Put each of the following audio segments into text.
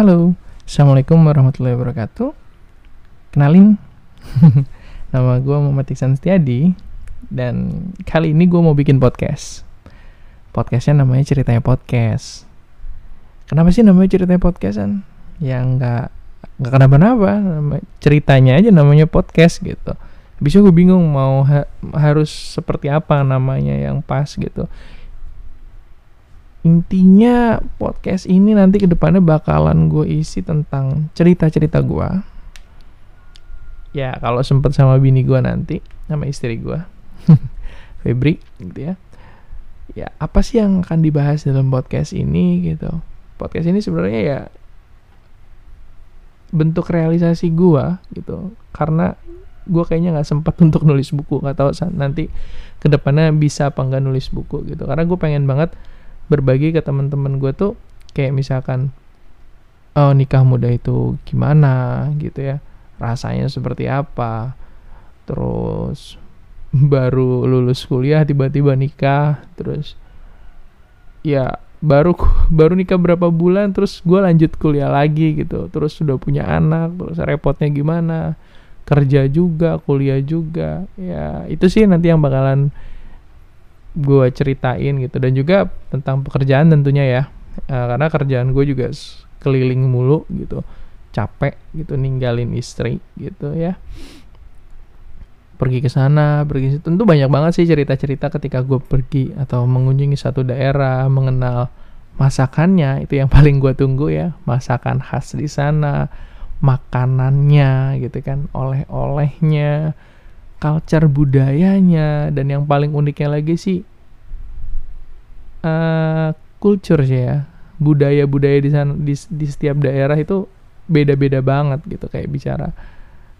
Halo, Assalamualaikum warahmatullahi wabarakatuh. Kenalin, nama gue Muhammad Iksan Setiadi dan kali ini gue mau bikin podcast. Podcastnya namanya ceritanya podcast. Kenapa sih namanya ceritanya podcastan? Yang nggak nggak kenapa-napa, ceritanya aja namanya podcast gitu. Bisa gue bingung mau ha harus seperti apa namanya yang pas gitu intinya podcast ini nanti ke depannya bakalan gue isi tentang cerita-cerita gue ya kalau sempet sama bini gue nanti sama istri gue Febri gitu ya. Ya apa sih yang akan dibahas dalam podcast ini gitu? Podcast ini sebenarnya ya bentuk realisasi gue gitu. Karena gue kayaknya nggak sempat untuk nulis buku nggak tahu nanti ke depannya bisa apa nggak nulis buku gitu. Karena gue pengen banget berbagi ke teman-teman gue tuh kayak misalkan oh nikah muda itu gimana? gitu ya. Rasanya seperti apa? Terus baru lulus kuliah tiba-tiba nikah. Terus ya baru baru nikah berapa bulan terus gue lanjut kuliah lagi gitu. Terus sudah punya anak terus repotnya gimana? Kerja juga kuliah juga. Ya itu sih nanti yang bakalan gue ceritain gitu. Dan juga tentang pekerjaan tentunya ya. Uh, karena kerjaan gue juga keliling mulu gitu. Capek gitu ninggalin istri gitu ya. Pergi ke sana pergi situ. Tentu banyak banget sih cerita-cerita ketika gue pergi atau mengunjungi satu daerah mengenal masakannya. Itu yang paling gue tunggu ya. Masakan khas di sana makanannya gitu kan oleh-olehnya culture budayanya dan yang paling uniknya lagi sih uh, culture sih ya. Budaya-budaya di sana di, di setiap daerah itu beda-beda banget gitu kayak bicara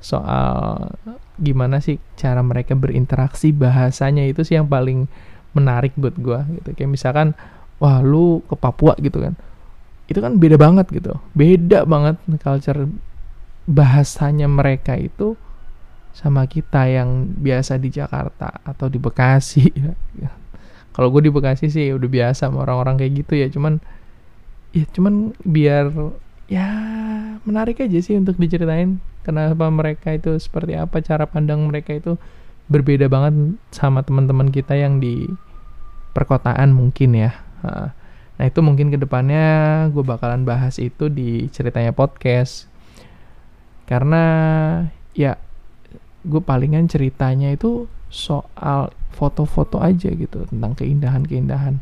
soal gimana sih cara mereka berinteraksi bahasanya itu sih yang paling menarik buat gue gitu. Kayak misalkan wah lu ke Papua gitu kan. Itu kan beda banget gitu. Beda banget culture bahasanya mereka itu sama kita yang biasa di Jakarta atau di Bekasi. Kalau gue di Bekasi sih udah biasa sama orang-orang kayak gitu ya cuman ya cuman biar ya menarik aja sih untuk diceritain kenapa mereka itu seperti apa cara pandang mereka itu berbeda banget sama teman-teman kita yang di perkotaan mungkin ya. Nah itu mungkin ke depannya gue bakalan bahas itu di ceritanya podcast. Karena ya gue palingan ceritanya itu soal foto-foto aja gitu tentang keindahan-keindahan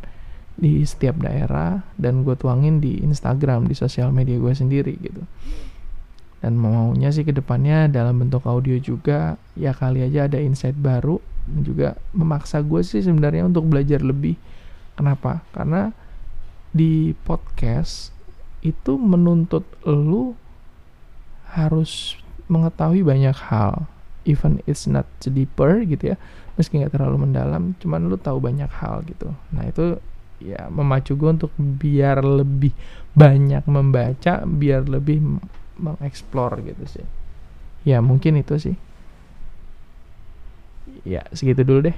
di setiap daerah dan gue tuangin di Instagram di sosial media gue sendiri gitu. Dan maunya sih ke depannya dalam bentuk audio juga ya kali aja ada insight baru dan juga memaksa gue sih sebenarnya untuk belajar lebih. Kenapa? Karena di podcast itu menuntut lu harus mengetahui banyak hal even it's not deeper gitu ya meski nggak terlalu mendalam cuman lu tahu banyak hal gitu. Nah itu ya memacu gue untuk biar lebih banyak membaca biar lebih mengeksplor gitu sih. Ya mungkin itu sih. Ya segitu dulu deh